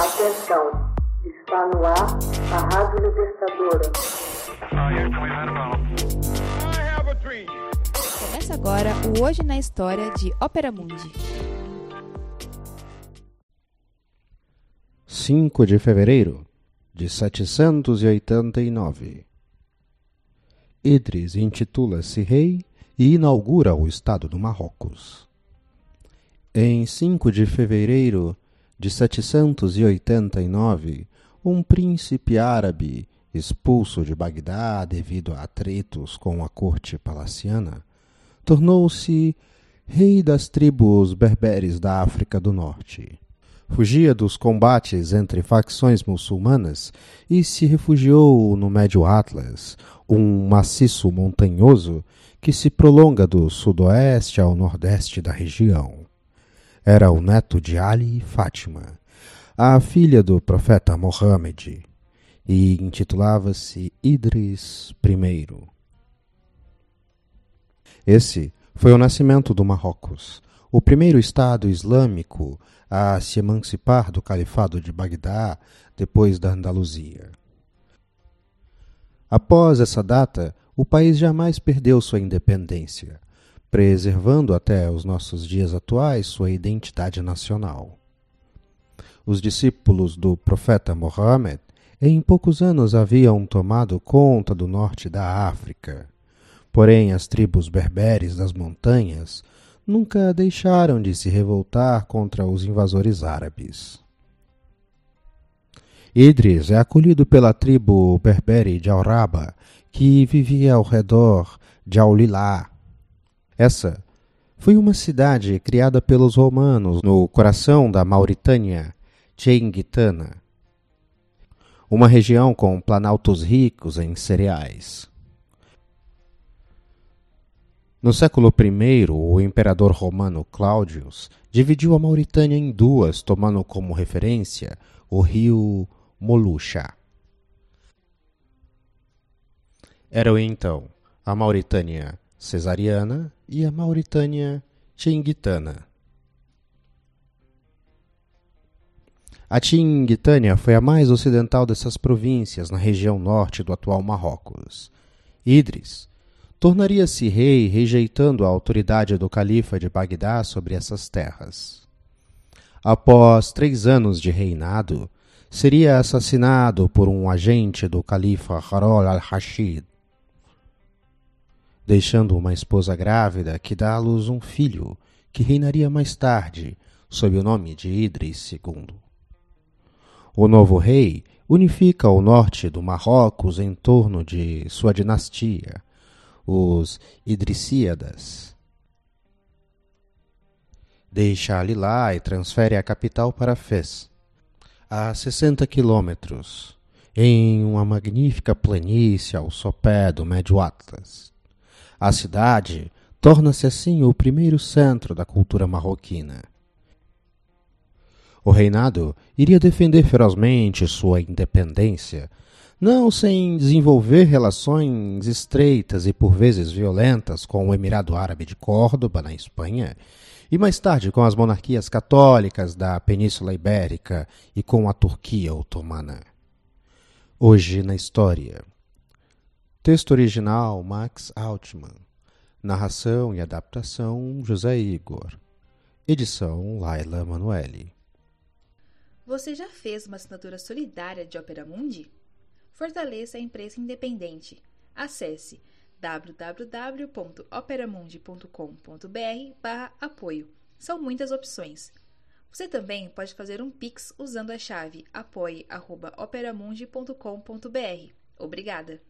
Atenção, está no ar a Rádio Libertadora. Começa agora o Hoje na História de Ópera Mundi. 5 de fevereiro de 789. Idris intitula-se rei e inaugura o Estado do Marrocos. Em 5 de fevereiro de 789, um príncipe árabe, expulso de Bagdá devido a atritos com a corte palaciana, tornou-se rei das tribos berberes da África do Norte. Fugia dos combates entre facções muçulmanas e se refugiou no Médio Atlas, um maciço montanhoso que se prolonga do sudoeste ao nordeste da região. Era o neto de Ali e Fátima, a filha do profeta Mohammed, e intitulava-se Idris I. Esse foi o nascimento do Marrocos, o primeiro Estado islâmico a se emancipar do Califado de Bagdá depois da Andaluzia. Após essa data, o país jamais perdeu sua independência, preservando até os nossos dias atuais sua identidade nacional. Os discípulos do profeta Mohammed em poucos anos haviam tomado conta do norte da África. Porém, as tribos berberes das montanhas nunca deixaram de se revoltar contra os invasores árabes. Idris é acolhido pela tribo berbere de Auraba, que vivia ao redor de Aulilá, essa foi uma cidade criada pelos romanos no coração da Mauritânia Tchenguitana, uma região com planaltos ricos em cereais. No século I, o imperador romano Cláudius dividiu a Mauritânia em duas, tomando como referência o rio Molucha. Eram então a Mauritânia cesariana e a Mauritânia Tinguitana. A Tinguitânia foi a mais ocidental dessas províncias na região norte do atual Marrocos. Idris tornaria-se rei rejeitando a autoridade do califa de Bagdá sobre essas terras. Após três anos de reinado, seria assassinado por um agente do califa Harol al-Rashid deixando uma esposa grávida que dá à luz um filho que reinaria mais tarde sob o nome de Idris II. O novo rei unifica o norte do Marrocos em torno de sua dinastia, os Idrissíadas. Deixa ali lá e transfere a capital para Fez, a 60 quilômetros, em uma magnífica planície ao sopé do Médio Atlas. A cidade torna-se assim o primeiro centro da cultura marroquina. O reinado iria defender ferozmente sua independência, não sem desenvolver relações estreitas e por vezes violentas com o Emirado Árabe de Córdoba, na Espanha, e mais tarde com as monarquias católicas da Península Ibérica e com a Turquia otomana. Hoje na história. Texto original Max Altman. Narração e adaptação José Igor. Edição Laila Manuelle. Você já fez uma assinatura solidária de Opera Mundi? Fortaleça a imprensa independente. Acesse www.operamundi.com.br/apoio. São muitas opções. Você também pode fazer um Pix usando a chave apoie.operamundi.com.br. Obrigada!